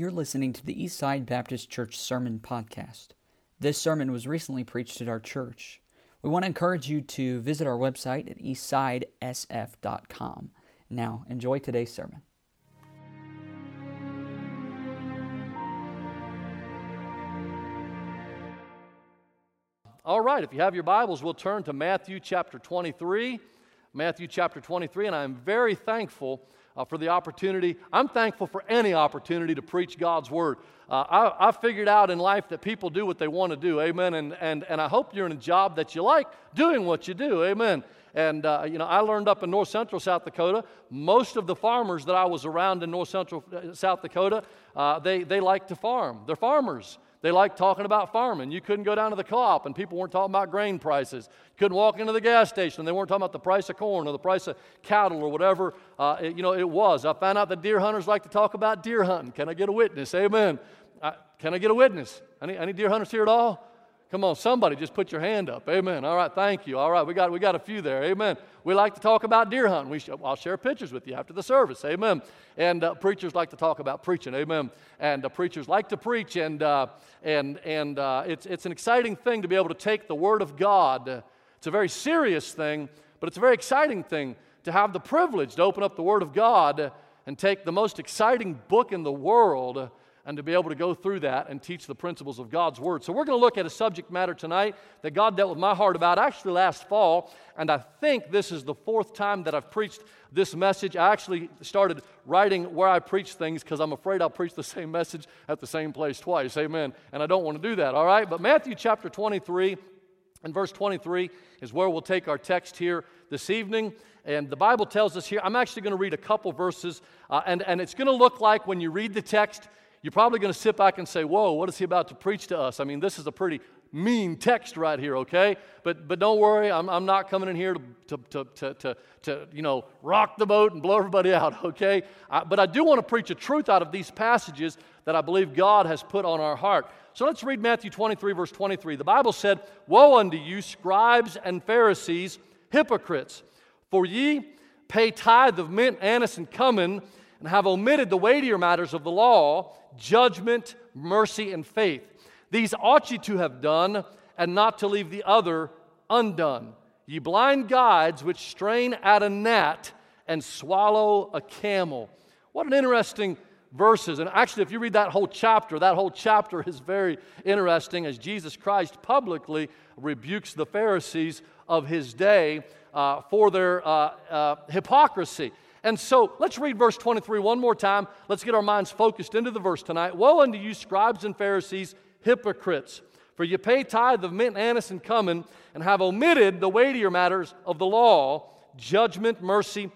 You're listening to the Eastside Baptist Church Sermon Podcast. This sermon was recently preached at our church. We want to encourage you to visit our website at eastsidesf.com. Now, enjoy today's sermon. All right, if you have your Bibles, we'll turn to Matthew chapter 23. Matthew chapter 23, and I'm very thankful uh, for the opportunity. I'm thankful for any opportunity to preach God's Word. Uh, I, I figured out in life that people do what they want to do, amen, and, and, and I hope you're in a job that you like doing what you do, amen. And, uh, you know, I learned up in north central South Dakota, most of the farmers that I was around in north central uh, South Dakota, uh, they, they like to farm. They're farmers. They like talking about farming. You couldn't go down to the co-op and people weren't talking about grain prices. You couldn't walk into the gas station and they weren't talking about the price of corn or the price of cattle or whatever uh, it, you know it was. I found out that deer hunters like to talk about deer hunting. Can I get a witness? Amen. I, can I get a witness? Any, any deer hunters here at all? Come on, somebody just put your hand up. Amen. All right, thank you. All right, we got, we got a few there. Amen. We like to talk about deer hunting. We sh- I'll share pictures with you after the service. Amen. And uh, preachers like to talk about preaching. Amen. And uh, preachers like to preach, and, uh, and, and uh, it's, it's an exciting thing to be able to take the Word of God. It's a very serious thing, but it's a very exciting thing to have the privilege to open up the Word of God and take the most exciting book in the world and to be able to go through that and teach the principles of God's Word. So, we're going to look at a subject matter tonight that God dealt with my heart about actually last fall, and I think this is the fourth time that I've preached this message. I actually started writing where I preach things because I'm afraid I'll preach the same message at the same place twice. Amen. And I don't want to do that, all right? But Matthew chapter 23 and verse 23 is where we'll take our text here this evening. And the Bible tells us here, I'm actually going to read a couple verses, uh, and, and it's going to look like when you read the text, you're probably going to sit back and say, Whoa, what is he about to preach to us? I mean, this is a pretty mean text right here, okay? But, but don't worry, I'm, I'm not coming in here to, to, to, to, to, you know, rock the boat and blow everybody out, okay? I, but I do want to preach a truth out of these passages that I believe God has put on our heart. So let's read Matthew 23, verse 23. The Bible said, Woe unto you, scribes and Pharisees, hypocrites, for ye pay tithe of mint, anise, and cumin, and have omitted the weightier matters of the law judgment, mercy, and faith. These ought ye to have done, and not to leave the other undone. Ye blind guides which strain at a gnat and swallow a camel. What an interesting verses. And actually, if you read that whole chapter, that whole chapter is very interesting as Jesus Christ publicly rebukes the Pharisees of his day uh, for their uh, uh, hypocrisy. And so let's read verse 23 one more time. Let's get our minds focused into the verse tonight. Woe unto you, scribes and Pharisees, hypocrites! For you pay tithe of mint, anise, and cumin, and have omitted the weightier matters of the law judgment, mercy,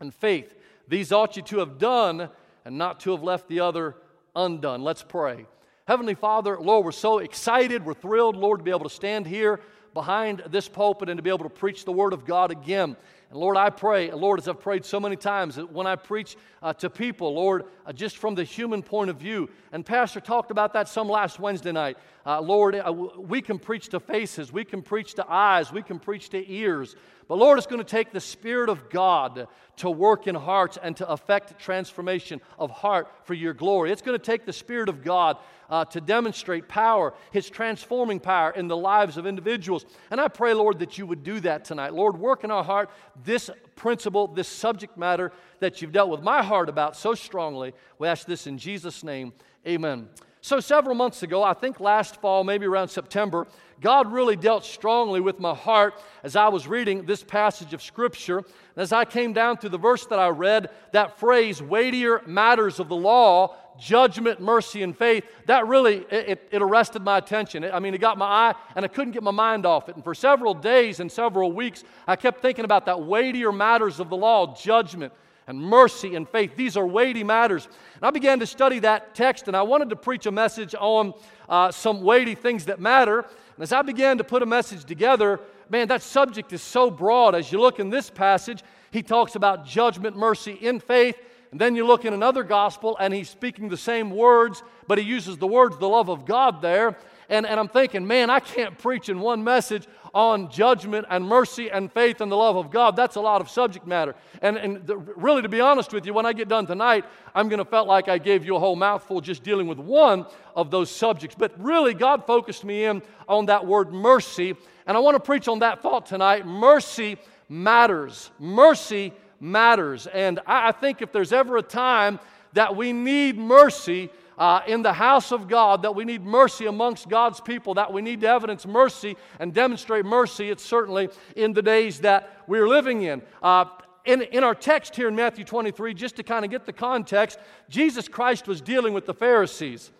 and faith. These ought you to have done, and not to have left the other undone. Let's pray. Heavenly Father, Lord, we're so excited, we're thrilled, Lord, to be able to stand here behind this pulpit and to be able to preach the Word of God again. And Lord, I pray, Lord, as I've prayed so many times, that when I preach uh, to people, Lord, uh, just from the human point of view, and Pastor talked about that some last Wednesday night. Uh, Lord, uh, we can preach to faces, we can preach to eyes, we can preach to ears. But Lord, it's going to take the Spirit of God to work in hearts and to affect transformation of heart for your glory. It's going to take the Spirit of God uh, to demonstrate power, His transforming power in the lives of individuals. And I pray, Lord, that you would do that tonight. Lord, work in our heart this principle, this subject matter that you've dealt with my heart about so strongly. We ask this in Jesus' name. Amen. So, several months ago, I think last fall, maybe around September, God really dealt strongly with my heart as I was reading this passage of Scripture. And as I came down through the verse that I read, that phrase, weightier matters of the law, judgment, mercy, and faith, that really, it, it arrested my attention. I mean, it got my eye, and I couldn't get my mind off it. And for several days and several weeks, I kept thinking about that weightier matters of the law, judgment, and mercy and faith. These are weighty matters. And I began to study that text, and I wanted to preach a message on uh, some weighty things that matter. And as I began to put a message together, man, that subject is so broad. As you look in this passage, he talks about judgment, mercy, in faith. And then you look in another gospel, and he's speaking the same words, but he uses the words, the love of God there. And, and I'm thinking, man, I can't preach in one message on judgment and mercy and faith and the love of God, that's a lot of subject matter. And, and the, really, to be honest with you, when I get done tonight, I'm going to felt like I gave you a whole mouthful just dealing with one of those subjects. But really, God focused me in on that word mercy. And I want to preach on that thought tonight. Mercy matters. Mercy matters. And I, I think if there's ever a time that we need mercy, uh, in the house of God, that we need mercy amongst God's people, that we need to evidence mercy and demonstrate mercy, it's certainly in the days that we're living in. Uh, in, in our text here in Matthew 23, just to kind of get the context, Jesus Christ was dealing with the Pharisees.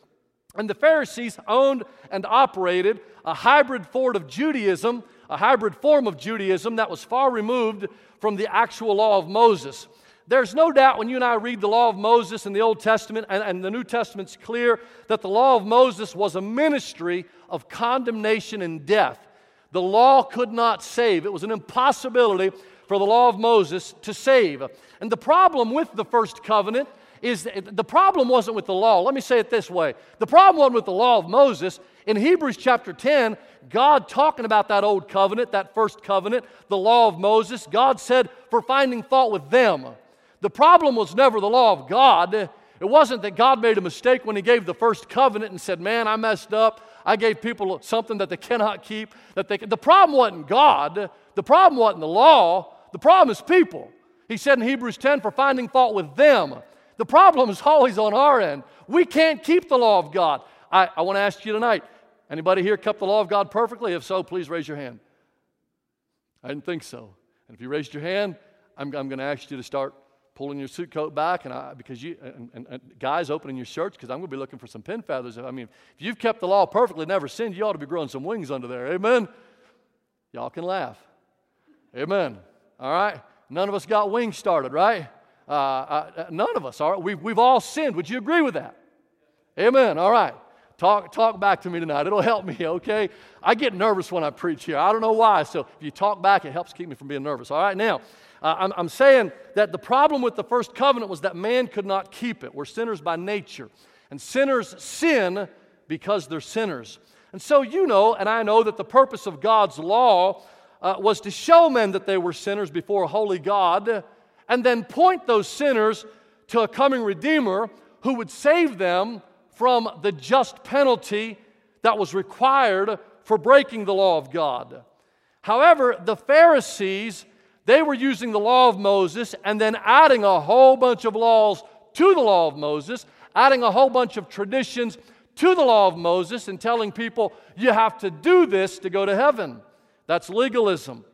And the Pharisees owned and operated a hybrid form of Judaism, a hybrid form of Judaism that was far removed from the actual law of Moses. There's no doubt when you and I read the law of Moses in the Old Testament, and, and, the New Testament's clear that the law of Moses was a ministry of condemnation and death. The law could not save, it was an impossibility for the law of Moses to save. And the problem with the first covenant is the problem wasn't with the law. Let me say it this way the problem wasn't with the law of Moses. In Hebrews chapter 10, God talking about that old covenant, that first covenant, the law of Moses, God said, for finding fault with them. The problem was never the law of God. It wasn't that God made a mistake when He gave the first covenant and said, Man, I messed up. I gave people something that they cannot keep. That they, the problem wasn't God. The problem wasn't the law. The problem is people. He said in Hebrews 10, for finding fault with them. The problem is always on our end. We can't keep the law of God. I, I want to ask you tonight anybody here kept the law of God perfectly? If so, please raise your hand. I didn't think so. And if you raised your hand, I'm, I'm going to ask you to start pulling your suit coat back, and I, because you and, and, and guys opening your shirts because I'm going to be looking for some pin feathers. I mean, if you've kept the law perfectly, never sinned, you ought to be growing some wings under there. Amen. Y'all can laugh. Amen. All right. None of us got wings started, right? Uh, uh, none of us. All right. We've, we've all sinned. Would you agree with that? Amen. All right. Talk, talk back to me tonight. It'll help me, okay? I get nervous when I preach here. I don't know why. So if you talk back, it helps keep me from being nervous. All right, now, uh, I'm, I'm saying that the problem with the first covenant was that man could not keep it. We're sinners by nature. And sinners sin because they're sinners. And so you know, and I know, that the purpose of God's law uh, was to show men that they were sinners before a holy God, and then point those sinners to a coming Redeemer who would save them from the just penalty that was required for breaking the law of God. However, the Pharisees they were using the law of Moses and then adding a whole bunch of laws to the law of Moses, adding a whole bunch of traditions to the law of Moses, and telling people, you have to do this to go to heaven. That's legalism.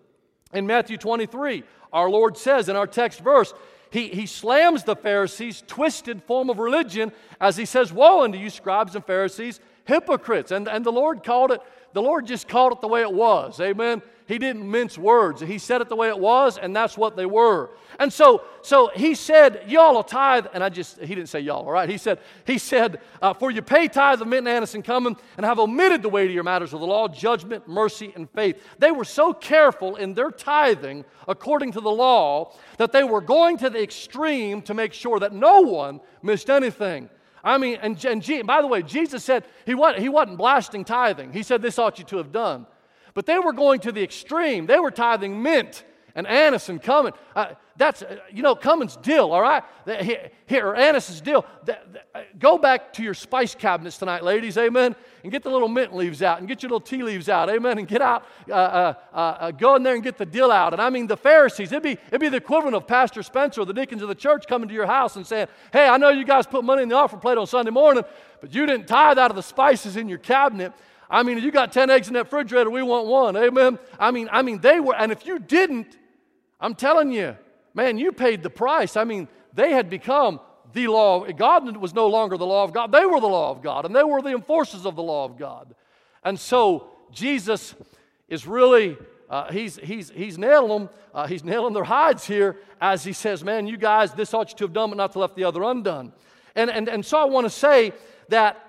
In Matthew 23, our Lord says in our text verse, he, he slams the Pharisees' twisted form of religion as he says, Woe unto you, scribes and Pharisees, hypocrites. And, and the Lord called it, the Lord just called it the way it was. Amen. He didn't mince words. He said it the way it was, and that's what they were. And so, so he said, "Y'all will tithe," and I just he didn't say y'all, all right? He said, he said, uh, "For you pay tithe of mint, and anise, and cumin, and have omitted the weightier matters of the law, judgment, mercy, and faith." They were so careful in their tithing according to the law that they were going to the extreme to make sure that no one missed anything. I mean, and, and by the way, Jesus said he wasn't, he wasn't blasting tithing. He said, This ought you to have done. But they were going to the extreme. They were tithing mint and anise and cumin. Uh, that's, uh, you know, cumin's dill, all right? Here, anise is dill. Uh, go back to your spice cabinets tonight, ladies, amen? And get the little mint leaves out and get your little tea leaves out, amen? And get out, uh, uh, uh, go in there and get the dill out. And I mean, the Pharisees, it'd be, it'd be the equivalent of Pastor Spencer or the deacons of the church coming to your house and saying, hey, I know you guys put money in the offering plate on Sunday morning, but you didn't tithe out of the spices in your cabinet. I mean, you got 10 eggs in that refrigerator, we want one. Amen. I mean, I mean, they were, and if you didn't, I'm telling you, man, you paid the price. I mean, they had become the law. God was no longer the law of God. They were the law of God, and they were the enforcers of the law of God. And so Jesus is really uh, he's, he's, he's nailing them. Uh, he's nailing their hides here as he says, Man, you guys, this ought you to have done, but not to left the other undone. And, and, and so I want to say that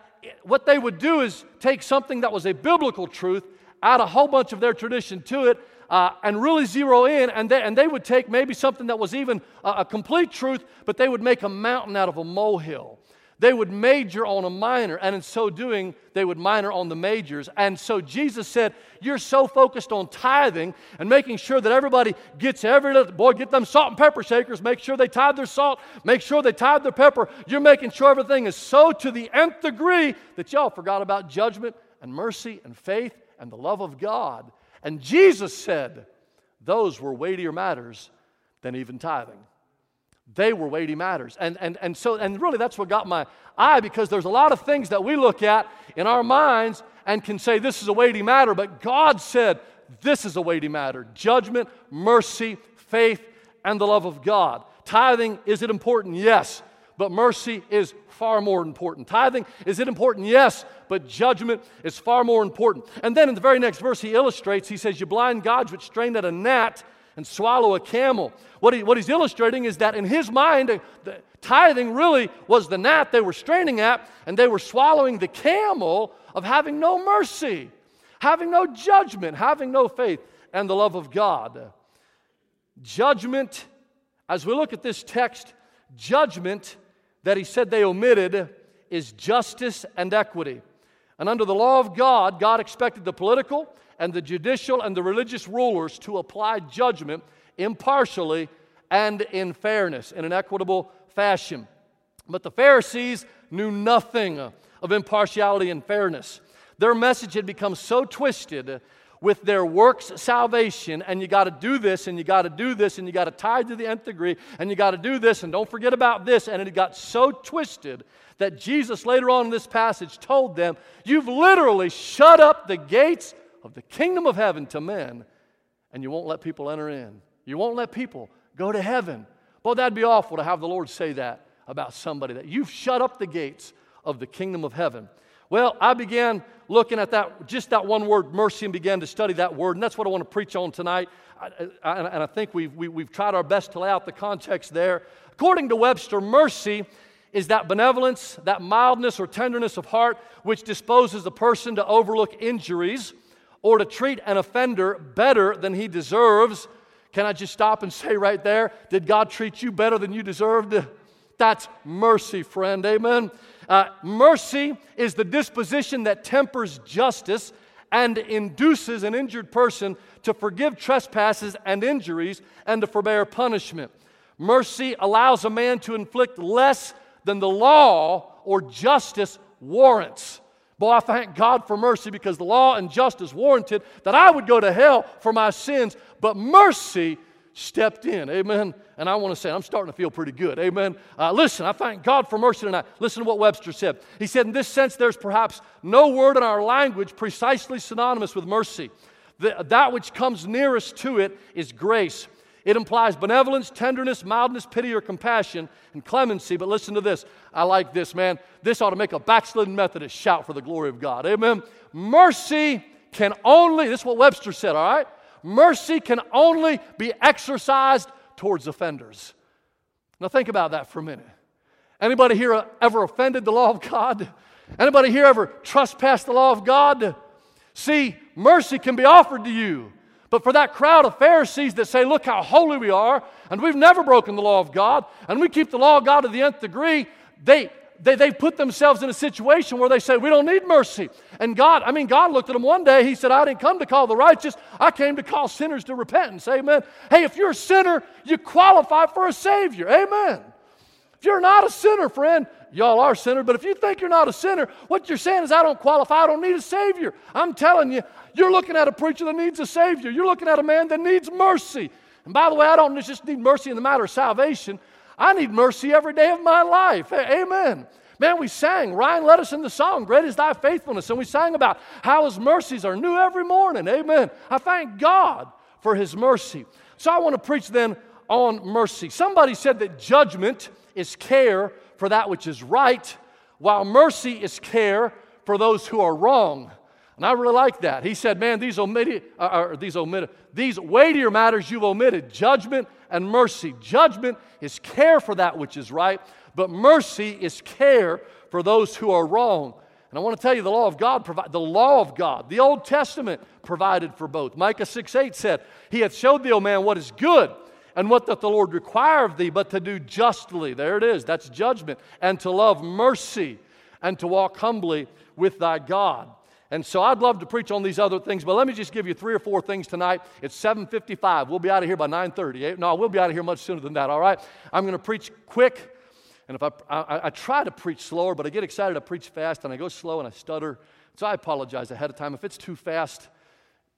what they would do is take something that was a biblical truth, add a whole bunch of their tradition to it, uh, and really zero in, and they, and they would take maybe something that was even a, a complete truth, but they would make a mountain out of a molehill. they would major on a minor, and in so doing, they would minor on the majors. And so Jesus said, You're so focused on tithing and making sure that everybody gets every little, boy, get them salt and pepper shakers, make sure they tithe their salt, make sure they tithe their pepper. You're making sure everything is so to the nth degree that y'all forgot about judgment and mercy and faith and the love of God. And Jesus said, Those were weightier matters than even tithing. They were weighty matters. And, and, and so, and really that's what got my eye because there's a lot of things that we look at in our minds and can say this is a weighty matter, but God said this is a weighty matter judgment, mercy, faith, and the love of God. Tithing, is it important? Yes. But mercy is far more important. Tithing, is it important? Yes. But judgment is far more important. And then in the very next verse, he illustrates, he says, You blind gods which strain at a gnat and swallow a camel. What, he, what he's illustrating is that in his mind, uh, the tithing really was the gnat they were straining at, and they were swallowing the camel of having no mercy, having no judgment, having no faith, and the love of God. Judgment, as we look at this text, judgment that he said they omitted is justice and equity. And under the law of God, God expected the political and the judicial and the religious rulers to apply judgment impartially and in fairness, in an equitable fashion. But the Pharisees knew nothing of impartiality and fairness. Their message had become so twisted with their works salvation, and you got to do this, and you got to do this, and you got to tie to the nth degree, and you got to do this, and don't forget about this. And it got so twisted that Jesus later on in this passage told them, You've literally shut up the gates of the kingdom of heaven to men, and you won't let people enter in. You won't let people go to heaven. Boy, that'd be awful to have the Lord say that about somebody, that you've shut up the gates of the kingdom of heaven. Well, I began looking at that, just that one word, mercy, and began to study that word, and that's what I want to preach on tonight. I, I, and I think we've, we, have we have tried our best to lay out the context there. According to Webster, mercy is that benevolence, that mildness or tenderness of heart which disposes a person to overlook injuries or to treat an offender better than he deserves. Can I just stop and say right there, did God treat you better than you deserved? That's mercy, friend. Amen. Uh, mercy is the disposition that tempers justice and induces an injured person to forgive trespasses and injuries and to forbear punishment. Mercy allows a man to inflict less than the law or justice warrants. Boy, I thank God for mercy because the law and justice warranted that I would go to hell for my sins, but mercy stepped in. Amen. And I want to say, I'm starting to feel pretty good. Amen. Uh, listen, I thank God for mercy tonight. Listen to what Webster said. He said, In this sense, there's perhaps no word in our language precisely synonymous with mercy. The, that which comes nearest to it is grace. It implies benevolence, tenderness, mildness, pity, or compassion, and clemency. But listen to this. I like this, man. This ought to make a backslidden Methodist shout for the glory of God. Amen. Mercy can only, this is what Webster said, all right? Mercy can only be exercised towards offenders. Now think about that for a minute. Anybody here ever offended the law of God? Anybody here ever trespassed the law of God? See, mercy can be offered to you. But for that crowd of Pharisees that say, Look how holy we are, and we've never broken the law of God, and we keep the law of God to the nth degree, they, they, they put themselves in a situation where they say, We don't need mercy. And God, I mean, God looked at them one day. He said, I didn't come to call the righteous, I came to call sinners to repentance. Amen. Hey, if you're a sinner, you qualify for a Savior. Amen. If you're not a sinner, friend, y'all are sinners, but if you think you're not a sinner, what you're saying is, I don't qualify, I don't need a Savior. I'm telling you, you're looking at a preacher that needs a Savior. You're looking at a man that needs mercy. And by the way, I don't just need mercy in the matter of salvation, I need mercy every day of my life. Amen. Man, we sang, Ryan led us in the song, Great is Thy Faithfulness. And we sang about how His mercies are new every morning. Amen. I thank God for His mercy. So I want to preach then on mercy. Somebody said that judgment is care for that which is right, while mercy is care for those who are wrong. And I really like that. He said, Man, these omitted, uh, these omitted, these weightier matters you've omitted judgment and mercy. Judgment is care for that which is right, but mercy is care for those who are wrong. And I want to tell you, the law of God, provi- the law of God, the Old Testament provided for both. Micah 6 8 said, He hath showed thee, O man, what is good, And what doth the Lord require of thee but to do justly? There it is, that's judgment. And to love mercy and to walk humbly with thy God. And so I'd love to preach on these other things, but let me just give you three or four things tonight. It's 7:55. We'll be out of here by 9:30. Eh, no, we'll be out of here much sooner than that. All right. I'm going to preach quick, and if I, I, I try to preach slower, but I get excited, I preach fast, and I go slow and I stutter. So I apologize ahead of time. If it's too fast,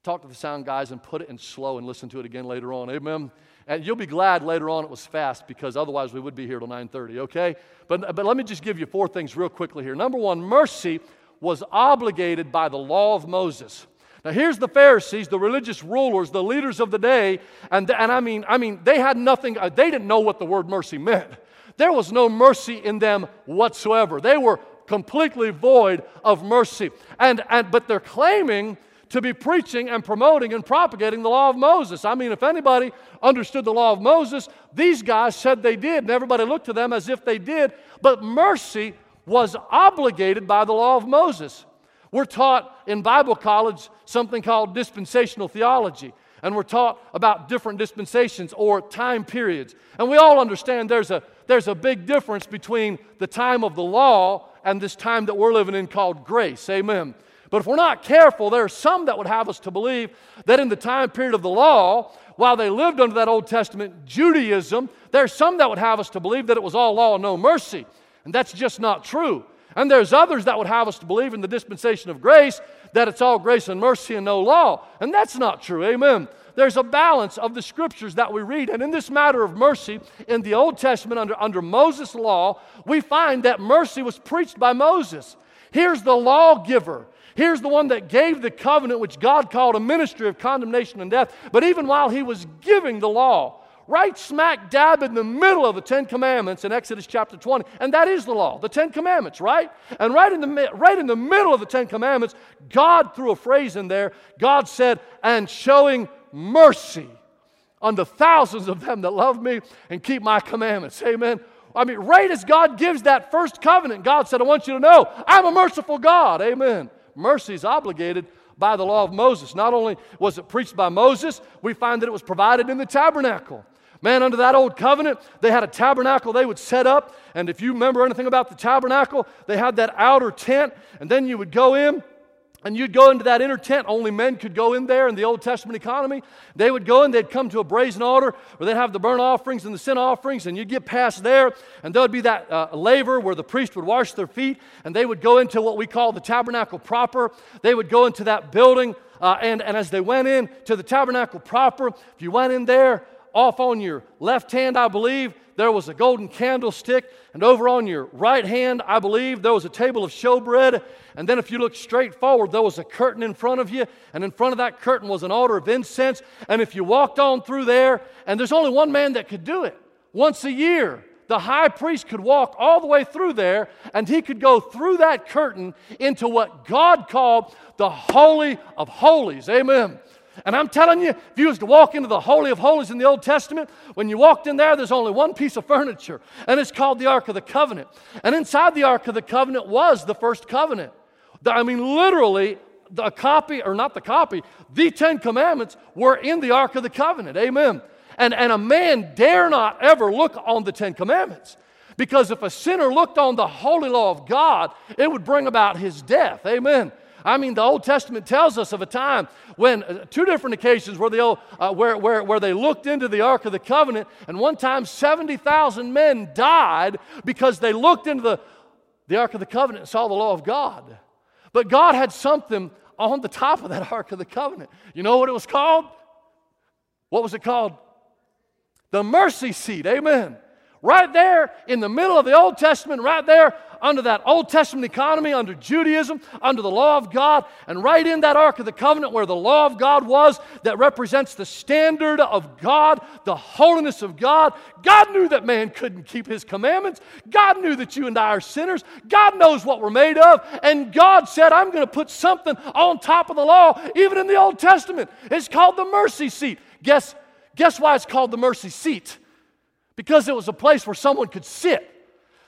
talk to the sound guys and put it in slow and listen to it again later on. Amen. And you'll be glad later on it was fast because otherwise we would be here till 9:30. Okay. But but let me just give you four things real quickly here. Number one, mercy was obligated by the law of Moses. Now here's the Pharisees, the religious rulers, the leaders of the day, and, and I mean, I mean, they had nothing, uh, they didn't know what the word mercy meant. There was no mercy in them whatsoever. They were completely void of mercy. And, and but they're claiming to be preaching and promoting and propagating the law of Moses. I mean, if anybody understood the law of Moses, these guys said they did, and everybody looked to them as if they did. But mercy was obligated by the law of Moses. We're taught in Bible college something called dispensational theology, and we're taught about different dispensations or time periods. And we all understand there's a, there's a big difference between the time of the law and this time that we're living in called grace. Amen. But if we're not careful, there are some that would have us to believe that in the time period of the law, while they lived under that Old Testament Judaism, there are some that would have us to believe that it was all law and no mercy. And that's just not true. And there's others that would have us to believe in the dispensation of grace that it's all grace and mercy and no law. And that's not true. Amen. There's a balance of the scriptures that we read. And in this matter of mercy, in the Old Testament, under, under Moses' law, we find that mercy was preached by Moses. Here's the lawgiver. Here's the one that gave the covenant, which God called a ministry of condemnation and death. But even while he was giving the law, right smack dab in the middle of the Ten Commandments in Exodus chapter 20. And that is the law, the Ten Commandments, right? And right in the, right in the middle of the Ten Commandments, God threw a phrase in there. God said, and showing mercy unto thousands of them that love me and keep my commandments. Amen. I mean, right as God gives that first covenant, God said, I want you to know I'm a merciful God. Amen. Mercy is obligated by the law of Moses. Not only was it preached by Moses, we find that it was provided in the tabernacle. Man, under that old covenant, they had a tabernacle they would set up. And if you remember anything about the tabernacle, they had that outer tent, and then you would go in. And you'd go into that inner tent. Only men could go in there in the Old Testament economy. They would go and they'd come to a brazen altar where they'd have the burnt offerings and the sin offerings, and you'd get past there, and there would be that uh, laver where the priest would wash their feet, and they would go into what we call the tabernacle proper. They would go into that building, uh, and, and as they went in to the tabernacle proper, if you went in there, off on your left hand, I believe, there was a golden candlestick. And over on your right hand, I believe, there was a table of showbread. And then if you look straight forward, there was a curtain in front of you. And in front of that curtain was an altar of incense. And if you walked on through there, and there's only one man that could do it once a year, the high priest could walk all the way through there and he could go through that curtain into what God called the Holy of Holies. Amen. And I'm telling you, if you was to walk into the Holy of Holies in the Old Testament, when you walked in there, there's only one piece of furniture, and it's called the Ark of the Covenant. And inside the Ark of the Covenant was the first covenant. I mean, literally, the copy, or not the copy, the Ten Commandments were in the Ark of the Covenant. Amen. And, and a man dare not ever look on the Ten Commandments. Because if a sinner looked on the holy law of God, it would bring about his death. Amen. I mean, the Old Testament tells us of a time when, uh, two different occasions where, the old, uh, where, where, where they looked into the Ark of the Covenant, and one time 70,000 men died because they looked into the, the Ark of the Covenant and saw the law of God. But God had something on the top of that Ark of the Covenant. You know what it was called? What was it called? The mercy seat. Amen. Right there in the middle of the Old Testament, right there under that Old Testament economy, under Judaism, under the law of God, and right in that Ark of the Covenant where the law of God was that represents the standard of God, the holiness of God. God knew that man couldn't keep his commandments. God knew that you and I are sinners. God knows what we're made of. And God said, I'm going to put something on top of the law, even in the Old Testament. It's called the mercy seat. Guess, guess why it's called the mercy seat? Because it was a place where someone could sit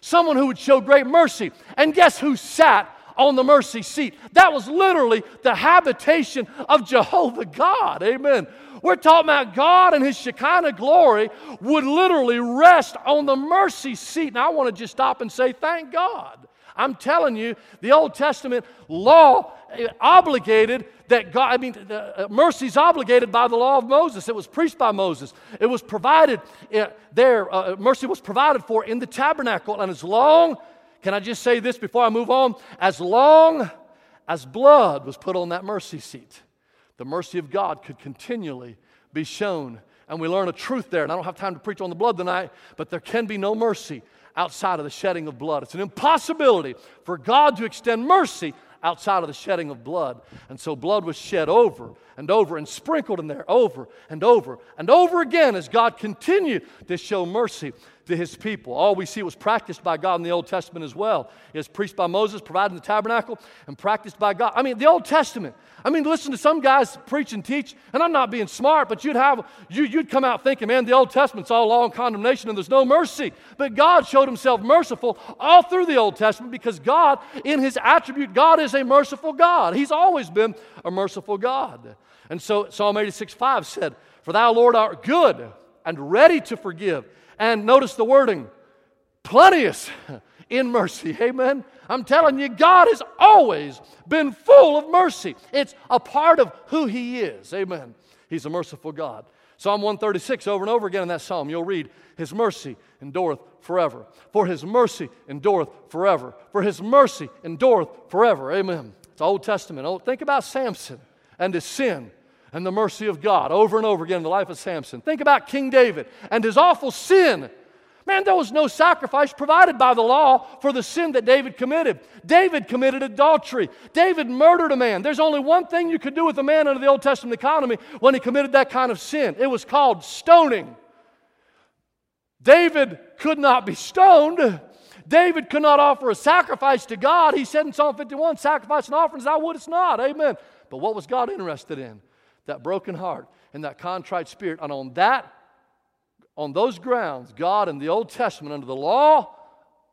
someone who would show great mercy. And guess who sat on the mercy seat? That was literally the habitation of Jehovah God. Amen. We're talking about God and His Shekinah glory would literally rest on the mercy seat. And I want to just stop and say, thank God. I'm telling you, the Old Testament law obligated that God, I mean, uh, mercy is obligated by the law of Moses. It was preached by Moses. It was provided uh, there, uh, mercy was provided for in the tabernacle. And as long, can I just say this before I move on? As long as blood was put on that mercy seat, the mercy of God could continually be shown. And we learn a truth there. And I don't have time to preach on the blood tonight, but there can be no mercy outside of the shedding of blood. It's an impossibility for God to extend mercy outside of the shedding of blood. And so blood was shed over and over and sprinkled in there over and over and over again as God continued to show mercy to his people. All we see was practiced by God in the Old Testament as well. Is preached by Moses, provided in the tabernacle, and practiced by God. I mean, the Old Testament. I mean, listen to some guys preach and teach, and I'm not being smart, but you'd have you, you'd come out thinking, man, the Old Testament's all law and condemnation, and there's no mercy. But God showed Himself merciful all through the Old Testament because God, in His attribute, God is a merciful God. He's always been a merciful God. And so Psalm 86 5 said, For thou, Lord, art good and ready to forgive and notice the wording plenteous in mercy. Amen. I'm telling you, God has always been full of mercy. It's a part of who He is. Amen. He's a merciful God. Psalm 136, over and over again in that psalm, you'll read, His mercy endureth forever. For His mercy endureth forever. For His mercy endureth forever. Amen. It's Old Testament. Oh, think about Samson and his sin and the mercy of God over and over again in the life of Samson. Think about King David and his awful sin. Man, there was no sacrifice provided by the law for the sin that David committed. David committed adultery. David murdered a man. There's only one thing you could do with a man under the Old Testament economy when he committed that kind of sin it was called stoning. David could not be stoned. David could not offer a sacrifice to God. He said in Psalm 51, Sacrifice and offerings I would, it's not. Amen. But what was God interested in? That broken heart and that contrite spirit. And on that, on those grounds, God in the Old Testament, under the law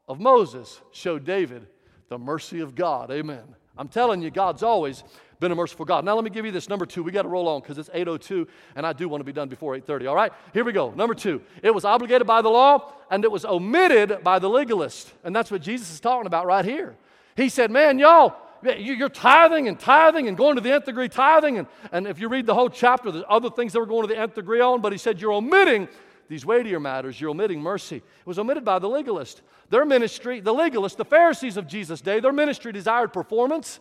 of Moses, showed David the mercy of God. Amen. I'm telling you, God's always been a merciful God. Now let me give you this number two. We got to roll on because it's 8:02, and I do want to be done before 8:30. All right, here we go. Number two, it was obligated by the law and it was omitted by the legalist, and that's what Jesus is talking about right here. He said, "Man, y'all, you're tithing and tithing and going to the nth degree tithing. And, and if you read the whole chapter, there's other things that were going to the nth degree on, but he said, You're omitting these weightier matters. You're omitting mercy. It was omitted by the legalist. Their ministry, the legalists, the Pharisees of Jesus' day, their ministry desired performance,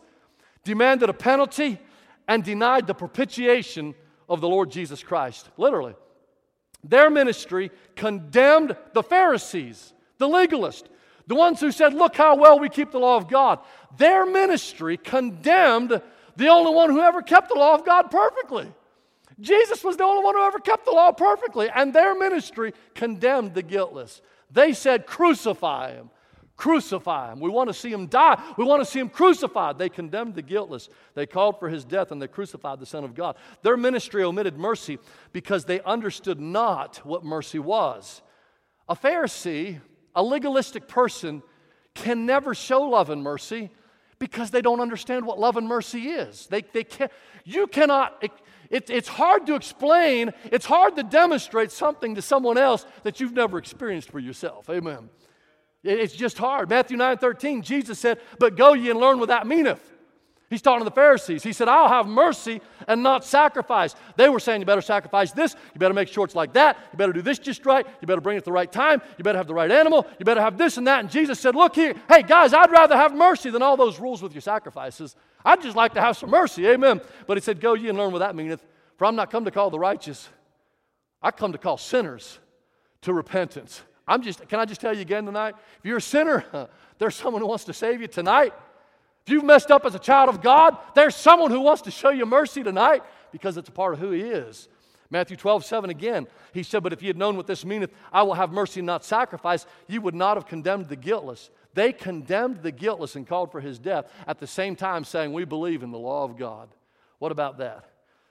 demanded a penalty, and denied the propitiation of the Lord Jesus Christ. Literally. Their ministry condemned the Pharisees, the legalists. The ones who said, Look how well we keep the law of God. Their ministry condemned the only one who ever kept the law of God perfectly. Jesus was the only one who ever kept the law perfectly, and their ministry condemned the guiltless. They said, Crucify him. Crucify him. We want to see him die. We want to see him crucified. They condemned the guiltless. They called for his death and they crucified the Son of God. Their ministry omitted mercy because they understood not what mercy was. A Pharisee a legalistic person can never show love and mercy because they don't understand what love and mercy is. They, they can't, you cannot, it, it, it's hard to explain, it's hard to demonstrate something to someone else that you've never experienced for yourself. Amen. It, it's just hard. Matthew 9 13, Jesus said, But go ye and learn what that meaneth. He's talking to the Pharisees. He said, I'll have mercy and not sacrifice. They were saying, You better sacrifice this. You better make sure it's like that. You better do this just right. You better bring it at the right time. You better have the right animal. You better have this and that. And Jesus said, Look here. Hey, guys, I'd rather have mercy than all those rules with your sacrifices. I'd just like to have some mercy. Amen. But he said, Go ye and learn what that meaneth. For I'm not come to call the righteous, I come to call sinners to repentance. I'm just, can I just tell you again tonight? If you're a sinner, there's someone who wants to save you tonight. If you've messed up as a child of God, there's someone who wants to show you mercy tonight because it's a part of who He is. Matthew 12, 7 again, he said, But if ye had known what this meaneth, I will have mercy and not sacrifice, you would not have condemned the guiltless. They condemned the guiltless and called for his death, at the same time saying, We believe in the law of God. What about that?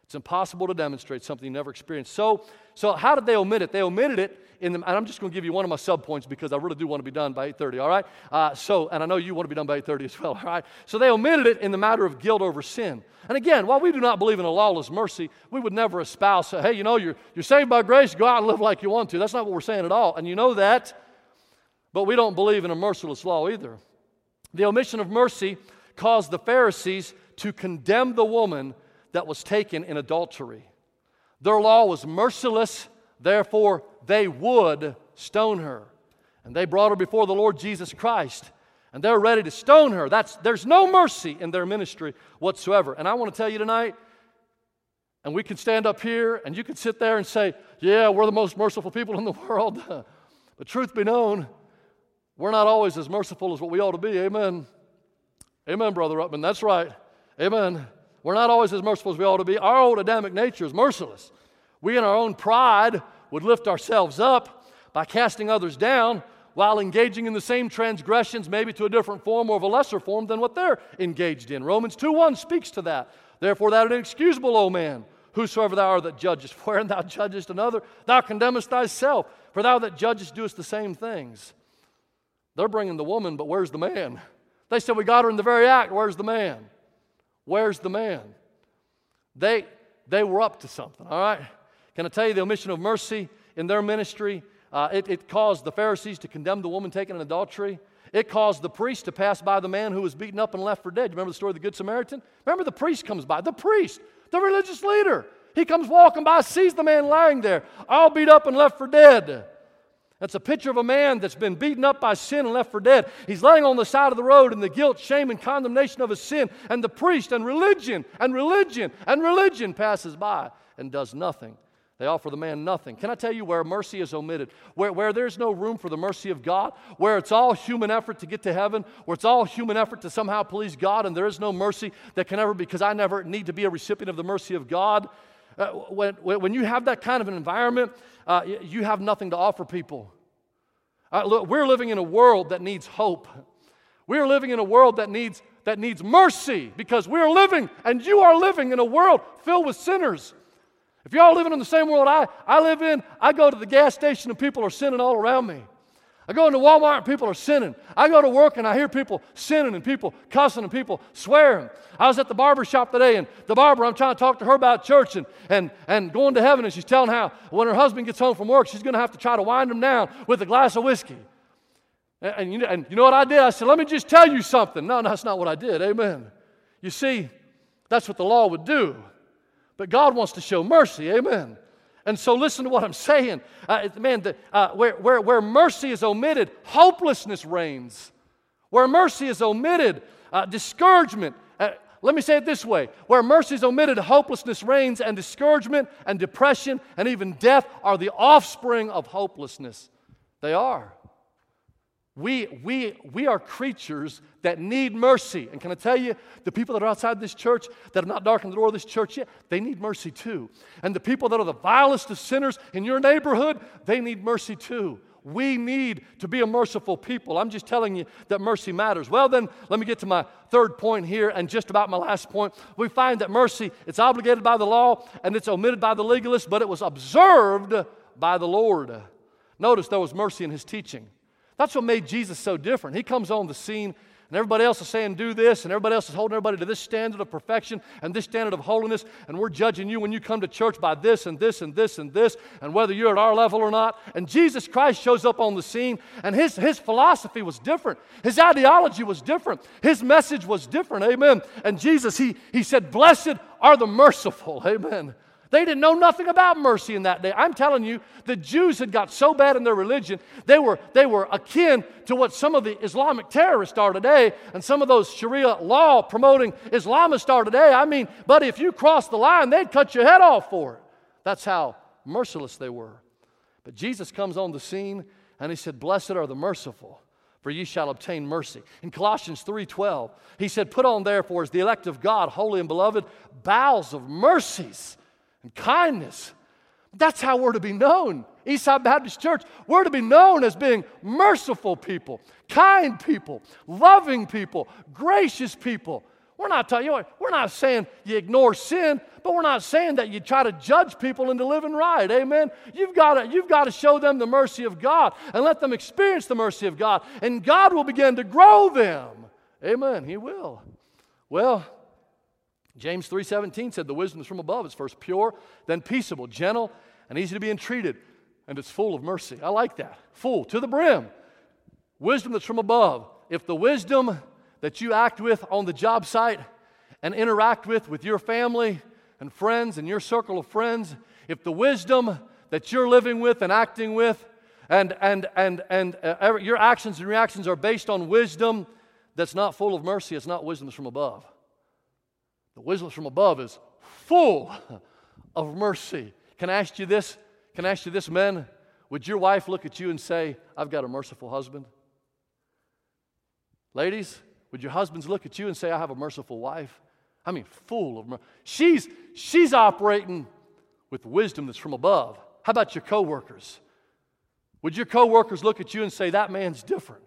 It's impossible to demonstrate something you never experienced. So, so how did they omit it? They omitted it in the, and I'm just going to give you one of my sub points because I really do want to be done by 8:30. All right. Uh, so, and I know you want to be done by 8:30 as well. All right. So they omitted it in the matter of guilt over sin. And again, while we do not believe in a lawless mercy, we would never espouse, hey, you know, you're you're saved by grace. Go out and live like you want to. That's not what we're saying at all. And you know that. But we don't believe in a merciless law either. The omission of mercy caused the Pharisees to condemn the woman that was taken in adultery. Their law was merciless, therefore, they would stone her. And they brought her before the Lord Jesus Christ, and they're ready to stone her. That's, there's no mercy in their ministry whatsoever. And I want to tell you tonight, and we can stand up here and you can sit there and say, Yeah, we're the most merciful people in the world. but truth be known, we're not always as merciful as what we ought to be. Amen. Amen, Brother Upman. That's right. Amen. We're not always as merciful as we ought to be. Our old Adamic nature is merciless. We, in our own pride, would lift ourselves up by casting others down while engaging in the same transgressions, maybe to a different form or of a lesser form than what they're engaged in. Romans 2 1 speaks to that. Therefore, thou art inexcusable, O man, whosoever thou art that judgest. Wherein thou judgest another, thou condemnest thyself. For thou that judgest doest the same things. They're bringing the woman, but where's the man? They said, We got her in the very act. Where's the man? Where's the man? They, they were up to something, all right? Can I tell you the omission of mercy in their ministry? Uh, it, it caused the Pharisees to condemn the woman taken in adultery. It caused the priest to pass by the man who was beaten up and left for dead. You remember the story of the Good Samaritan? Remember the priest comes by. The priest, the religious leader. He comes walking by, sees the man lying there, all beat up and left for dead. That's a picture of a man that's been beaten up by sin and left for dead. He's laying on the side of the road in the guilt, shame, and condemnation of his sin. And the priest and religion and religion and religion passes by and does nothing. They offer the man nothing. Can I tell you where mercy is omitted? Where, where there's no room for the mercy of God, where it's all human effort to get to heaven, where it's all human effort to somehow please God, and there is no mercy that can ever, be because I never need to be a recipient of the mercy of God. Uh, when, when you have that kind of an environment, uh, you have nothing to offer people. Uh, look, we're living in a world that needs hope. We're living in a world that needs, that needs mercy because we're living, and you are living in a world filled with sinners. If y'all living in the same world I, I live in, I go to the gas station and people are sinning all around me. I go into Walmart and people are sinning. I go to work and I hear people sinning and people cussing and people swearing. I was at the barber shop today and the barber, I'm trying to talk to her about church and, and, and going to heaven, and she's telling how when her husband gets home from work, she's going to have to try to wind him down with a glass of whiskey. And, and, you know, and you know what I did? I said, Let me just tell you something. No, no, that's not what I did. Amen. You see, that's what the law would do. But God wants to show mercy. Amen. And so, listen to what I'm saying. Uh, man, the, uh, where, where, where mercy is omitted, hopelessness reigns. Where mercy is omitted, uh, discouragement. Uh, let me say it this way where mercy is omitted, hopelessness reigns, and discouragement and depression and even death are the offspring of hopelessness. They are. We, we, we are creatures that need mercy. And can I tell you, the people that are outside this church, that have not darkened the door of this church yet, they need mercy too. And the people that are the vilest of sinners in your neighborhood, they need mercy too. We need to be a merciful people. I'm just telling you that mercy matters. Well, then, let me get to my third point here and just about my last point. We find that mercy, it's obligated by the law and it's omitted by the legalist, but it was observed by the Lord. Notice there was mercy in his teaching. That's what made Jesus so different. He comes on the scene, and everybody else is saying, Do this, and everybody else is holding everybody to this standard of perfection and this standard of holiness, and we're judging you when you come to church by this and this and this and this, and whether you're at our level or not. And Jesus Christ shows up on the scene, and his, his philosophy was different. His ideology was different. His message was different. Amen. And Jesus, he, he said, Blessed are the merciful. Amen. They didn't know nothing about mercy in that day. I'm telling you, the Jews had got so bad in their religion, they were, they were akin to what some of the Islamic terrorists are today, and some of those Sharia law promoting Islamists are today. I mean, buddy, if you cross the line, they'd cut your head off for it. That's how merciless they were. But Jesus comes on the scene and he said, Blessed are the merciful, for ye shall obtain mercy. In Colossians 3:12, he said, Put on therefore as the elect of God, holy and beloved, bowels of mercies and kindness. That's how we're to be known. Eastside Baptist Church, we're to be known as being merciful people, kind people, loving people, gracious people. We're not talking, you know, we're not saying you ignore sin, but we're not saying that you try to judge people into living right. Amen. You've got to, you've got to show them the mercy of God and let them experience the mercy of God, and God will begin to grow them. Amen. He will. Well, James 3:17 said the wisdom is from above. It's first pure, then peaceable, gentle, and easy to be entreated, and it's full of mercy. I like that. Full to the brim. Wisdom that's from above. If the wisdom that you act with on the job site and interact with with your family and friends and your circle of friends, if the wisdom that you're living with and acting with and, and, and, and uh, your actions and reactions are based on wisdom that's not full of mercy, it's not wisdom that's from above. The wisdom from above is full of mercy. Can I ask you this? Can I ask you this, men? Would your wife look at you and say, I've got a merciful husband? Ladies, would your husbands look at you and say, I have a merciful wife? I mean, full of mercy. She's, she's operating with wisdom that's from above. How about your coworkers? Would your coworkers look at you and say, That man's different?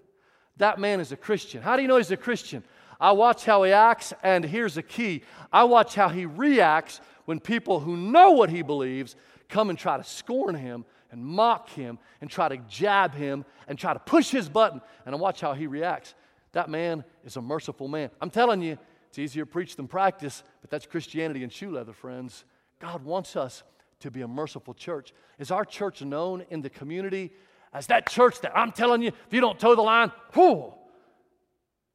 That man is a Christian. How do you know he's a Christian? I watch how he acts, and here's the key I watch how he reacts when people who know what he believes come and try to scorn him and mock him and try to jab him and try to push his button, and I watch how he reacts. That man is a merciful man. I'm telling you, it's easier to preach than practice, but that's Christianity in shoe leather, friends. God wants us to be a merciful church. Is our church known in the community as that church that I'm telling you, if you don't toe the line, whoo?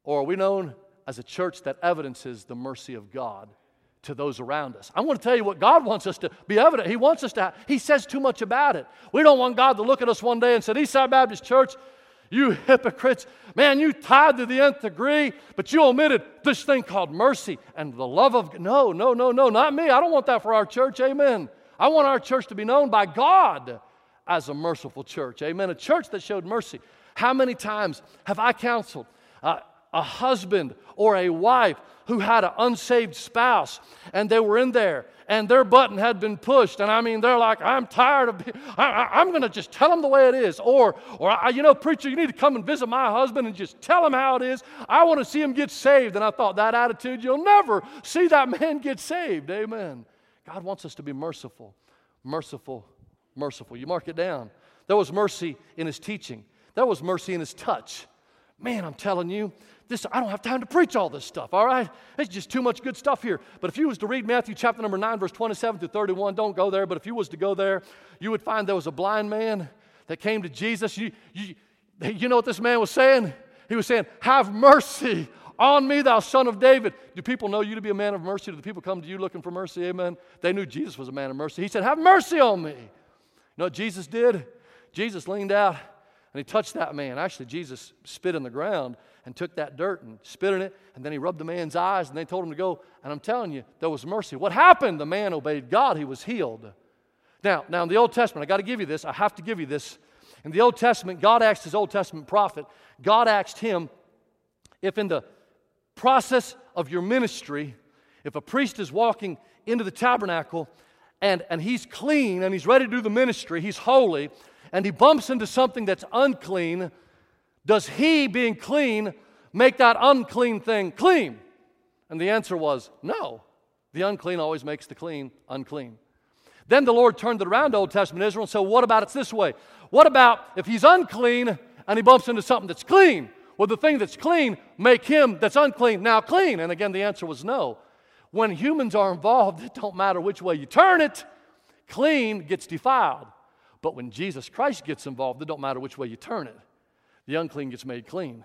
Or are we known as a church that evidences the mercy of God to those around us. I want to tell you what God wants us to be evident. He wants us to, He says too much about it. We don't want God to look at us one day and say, Eastside Baptist Church, you hypocrites, man, you tied to the nth degree, but you omitted this thing called mercy and the love of No, no, no, no, not me. I don't want that for our church. Amen. I want our church to be known by God as a merciful church. Amen. A church that showed mercy. How many times have I counseled uh, a husband or a wife who had an unsaved spouse and they were in there and their button had been pushed and i mean they're like i'm tired of being, I, am going to just tell them the way it is or or you know preacher you need to come and visit my husband and just tell him how it is. I want to see him get saved. And i thought that attitude you'll never see that man get saved. Amen. God wants us to be merciful merciful merciful. You mark it down. There was mercy in his teaching. There was mercy in his touch man i'm telling you this, I don't have time to preach all this stuff, all right? It's just too much good stuff here. But if you was to read Matthew chapter number 9, verse 27 to 31, don't go there, but if you was to go there, you would find there was a blind man that came to Jesus. You, you, you know what this man was saying? He was saying, Have mercy on me, thou son of David. Do people know you to be a man of mercy? Do the people come to you looking for mercy? Amen. They knew Jesus was a man of mercy. He said, Have mercy on me. You know what Jesus did? Jesus leaned out and he touched that man. Actually, Jesus spit in the ground and took that dirt and spit in it, and then he rubbed the man's eyes, and they told him to go. And I'm telling you, there was mercy. What happened? The man obeyed God, he was healed. Now, now in the Old Testament, I got to give you this. I have to give you this. In the Old Testament, God asked his Old Testament prophet, God asked him if in the process of your ministry, if a priest is walking into the tabernacle and, and he's clean and he's ready to do the ministry, he's holy, and he bumps into something that's unclean, does he, being clean, make that unclean thing clean? And the answer was no. The unclean always makes the clean unclean. Then the Lord turned it around to Old Testament Israel and said, What about it's this way? What about if he's unclean and he bumps into something that's clean? Will the thing that's clean make him that's unclean now clean? And again, the answer was no. When humans are involved, it don't matter which way you turn it, clean gets defiled. But when Jesus Christ gets involved, it don't matter which way you turn it the unclean gets made clean.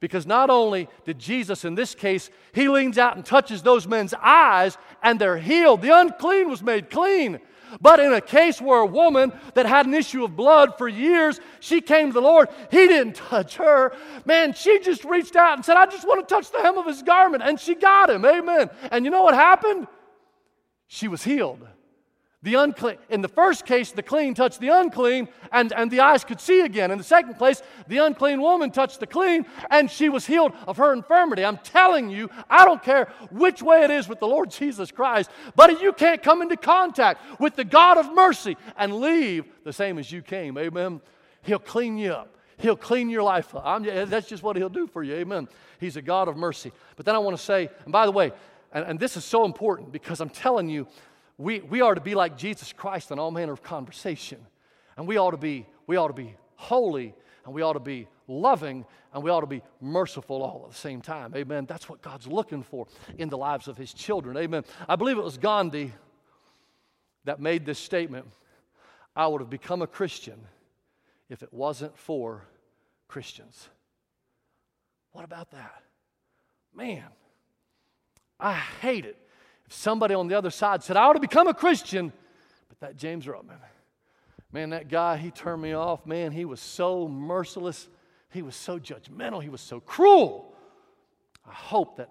Because not only did Jesus, in this case, he leans out and touches those men's eyes and they're healed, the unclean was made clean. But in a case where a woman that had an issue of blood for years, she came to the Lord, he didn't touch her. Man, she just reached out and said, I just want to touch the hem of his garment. And she got him. Amen. And you know what happened? She was healed. The unclean, in the first case, the clean touched the unclean and, and the eyes could see again. In the second place, the unclean woman touched the clean and she was healed of her infirmity. I'm telling you, I don't care which way it is with the Lord Jesus Christ, but you can't come into contact with the God of mercy and leave the same as you came. Amen. He'll clean you up. He'll clean your life up. I'm, that's just what He'll do for you. Amen. He's a God of mercy. But then I want to say, and by the way, and, and this is so important because I'm telling you, we, we are to be like Jesus Christ in all manner of conversation. And we ought to be, we ought to be holy and we ought to be loving and we ought to be merciful all at the same time. Amen. That's what God's looking for in the lives of his children. Amen. I believe it was Gandhi that made this statement I would have become a Christian if it wasn't for Christians. What about that? Man, I hate it if somebody on the other side said, I ought to become a Christian, but that James Ruttman, man, that guy, he turned me off. Man, he was so merciless. He was so judgmental. He was so cruel. I hope that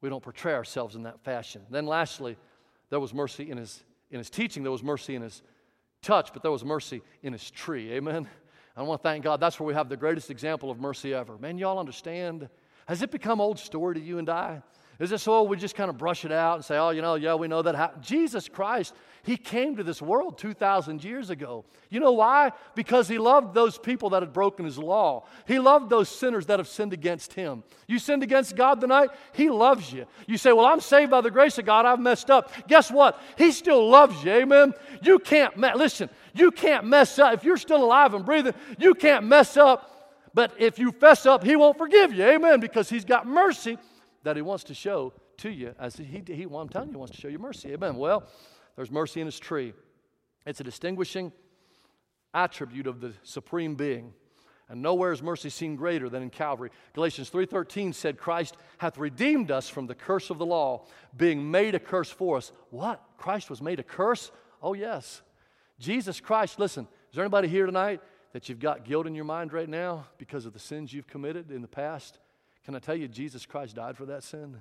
we don't portray ourselves in that fashion. Then, lastly, there was mercy in his, in his teaching, there was mercy in his touch, but there was mercy in his tree. Amen. I want to thank God. That's where we have the greatest example of mercy ever. Man, y'all understand? Has it become old story to you and I? Is this, so we just kind of brush it out and say, oh, you know, yeah, we know that happened? Jesus Christ, He came to this world 2,000 years ago. You know why? Because He loved those people that had broken His law. He loved those sinners that have sinned against Him. You sinned against God tonight, He loves you. You say, well, I'm saved by the grace of God, I've messed up. Guess what? He still loves you, amen? You can't, me- listen, you can't mess up. If you're still alive and breathing, you can't mess up. But if you fess up, He won't forgive you, amen? Because He's got mercy that He wants to show to you. As He, he well, I'm telling you, He wants to show you mercy. Amen. Well, there's mercy in His tree. It's a distinguishing attribute of the supreme being. And nowhere is mercy seen greater than in Calvary. Galatians 3:13 said Christ hath redeemed us from the curse of the law, being made a curse for us. What? Christ was made a curse? Oh yes. Jesus Christ, listen, is there anybody here tonight that you've got guilt in your mind right now because of the sins you've committed in the past? Can I tell you, Jesus Christ died for that sin?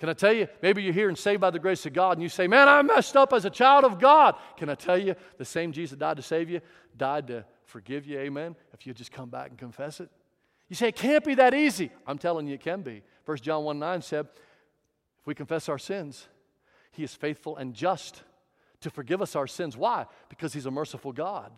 Can I tell you, maybe you're here and saved by the grace of God and you say, Man, I messed up as a child of God. Can I tell you, the same Jesus died to save you, died to forgive you, amen, if you just come back and confess it? You say, It can't be that easy. I'm telling you, it can be. 1 John 1 9 said, If we confess our sins, He is faithful and just to forgive us our sins. Why? Because He's a merciful God.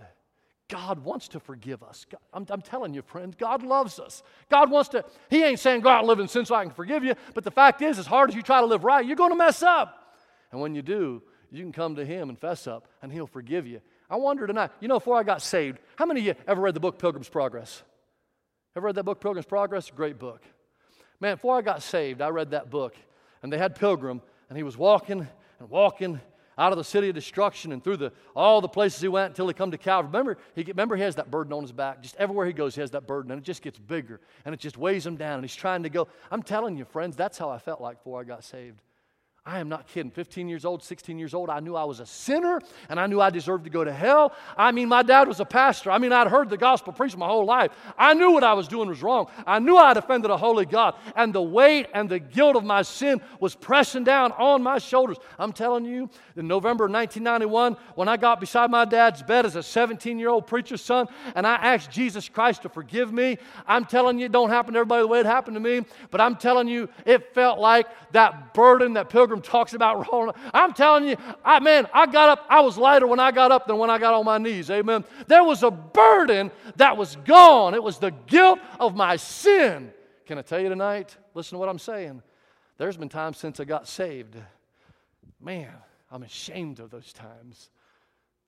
God wants to forgive us. God, I'm, I'm, telling you, friends, God loves us. God wants to, He ain't saying, go out and live in sin so I can forgive you. But the fact is, as hard as you try to live right, you're going to mess up. And when you do, you can come to Him and fess up, and He'll forgive you. I wonder tonight, you know, before I got saved, how many of you ever read the book Pilgrim's Progress? Ever read that book, Pilgrim's Progress? Great book. Man, before I got saved, I read that book, and they had Pilgrim, and he was walking and walking out of the city of destruction and through the, all the places he went until he come to Calvary. Remember he, remember, he has that burden on his back. Just everywhere he goes, he has that burden, and it just gets bigger, and it just weighs him down, and he's trying to go. I'm telling you, friends, that's how I felt like before I got saved. I am not kidding. 15 years old, 16 years old, I knew I was a sinner and I knew I deserved to go to hell. I mean, my dad was a pastor. I mean, I'd heard the gospel preached my whole life. I knew what I was doing was wrong. I knew I had offended a holy God. And the weight and the guilt of my sin was pressing down on my shoulders. I'm telling you, in November 1991, when I got beside my dad's bed as a 17 year old preacher's son and I asked Jesus Christ to forgive me, I'm telling you, it don't happen to everybody the way it happened to me, but I'm telling you, it felt like that burden that pilgrim Talks about rolling. I'm telling you, I man, I got up, I was lighter when I got up than when I got on my knees. Amen. There was a burden that was gone. It was the guilt of my sin. Can I tell you tonight? Listen to what I'm saying. There's been times since I got saved. Man, I'm ashamed of those times.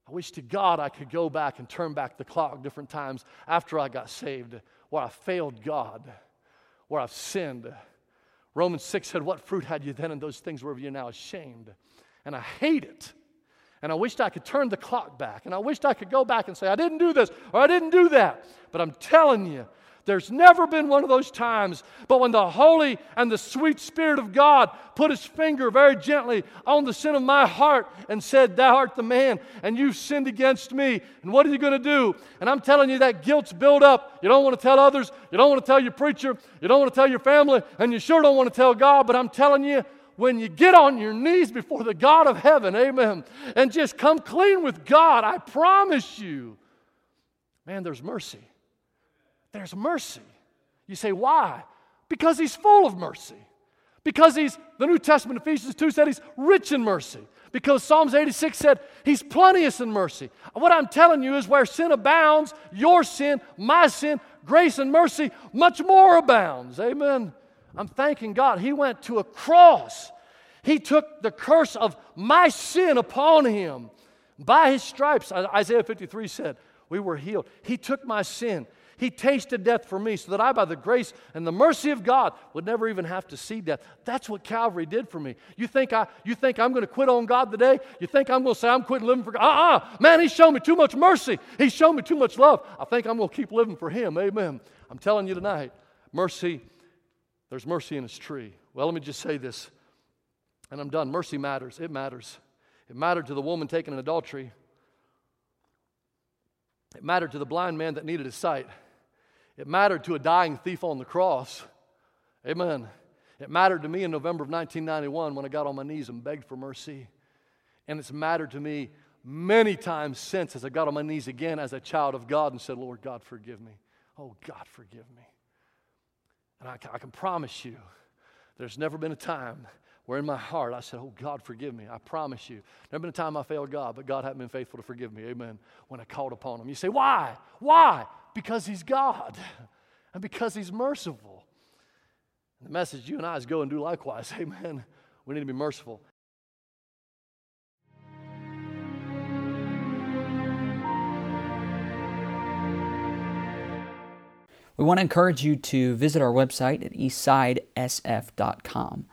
I wish to God I could go back and turn back the clock different times after I got saved where I failed God, where I've sinned Romans 6 said, What fruit had you then and those things wherever you're now ashamed? And I hate it. And I wished I could turn the clock back. And I wished I could go back and say, I didn't do this or I didn't do that. But I'm telling you, there's never been one of those times. But when the Holy and the sweet Spirit of God put his finger very gently on the sin of my heart and said, Thou art the man, and you've sinned against me. And what are you going to do? And I'm telling you, that guilt's built up. You don't want to tell others. You don't want to tell your preacher. You don't want to tell your family. And you sure don't want to tell God. But I'm telling you, when you get on your knees before the God of heaven, amen, and just come clean with God, I promise you, man, there's mercy. There's mercy. You say, why? Because he's full of mercy. Because he's, the New Testament, Ephesians 2 said he's rich in mercy. Because Psalms 86 said he's plenteous in mercy. What I'm telling you is where sin abounds, your sin, my sin, grace and mercy much more abounds. Amen. I'm thanking God. He went to a cross. He took the curse of my sin upon him. By his stripes, Isaiah 53 said, we were healed. He took my sin. He tasted death for me so that I, by the grace and the mercy of God, would never even have to see death. That's what Calvary did for me. You think, I, you think I'm going to quit on God today? You think I'm going to say I'm quitting living for God? Uh uh Man, He's shown me too much mercy. He's shown me too much love. I think I'm going to keep living for Him. Amen. I'm telling you tonight, mercy, there's mercy in His tree. Well, let me just say this, and I'm done. Mercy matters. It matters. It mattered to the woman taken in adultery. It mattered to the blind man that needed his sight. It mattered to a dying thief on the cross. Amen. It mattered to me in November of 1991 when I got on my knees and begged for mercy. And it's mattered to me many times since as I got on my knees again as a child of God and said, Lord God, forgive me. Oh, God, forgive me. And I, I can promise you, there's never been a time where in my heart I said, Oh, God, forgive me. I promise you. Never been a time I failed God, but God hadn't been faithful to forgive me. Amen. When I called upon Him. You say, Why? Why? Because He's God and because He's merciful. And the message you and I is go and do likewise. Amen. We need to be merciful. We want to encourage you to visit our website at eastsidesf.com.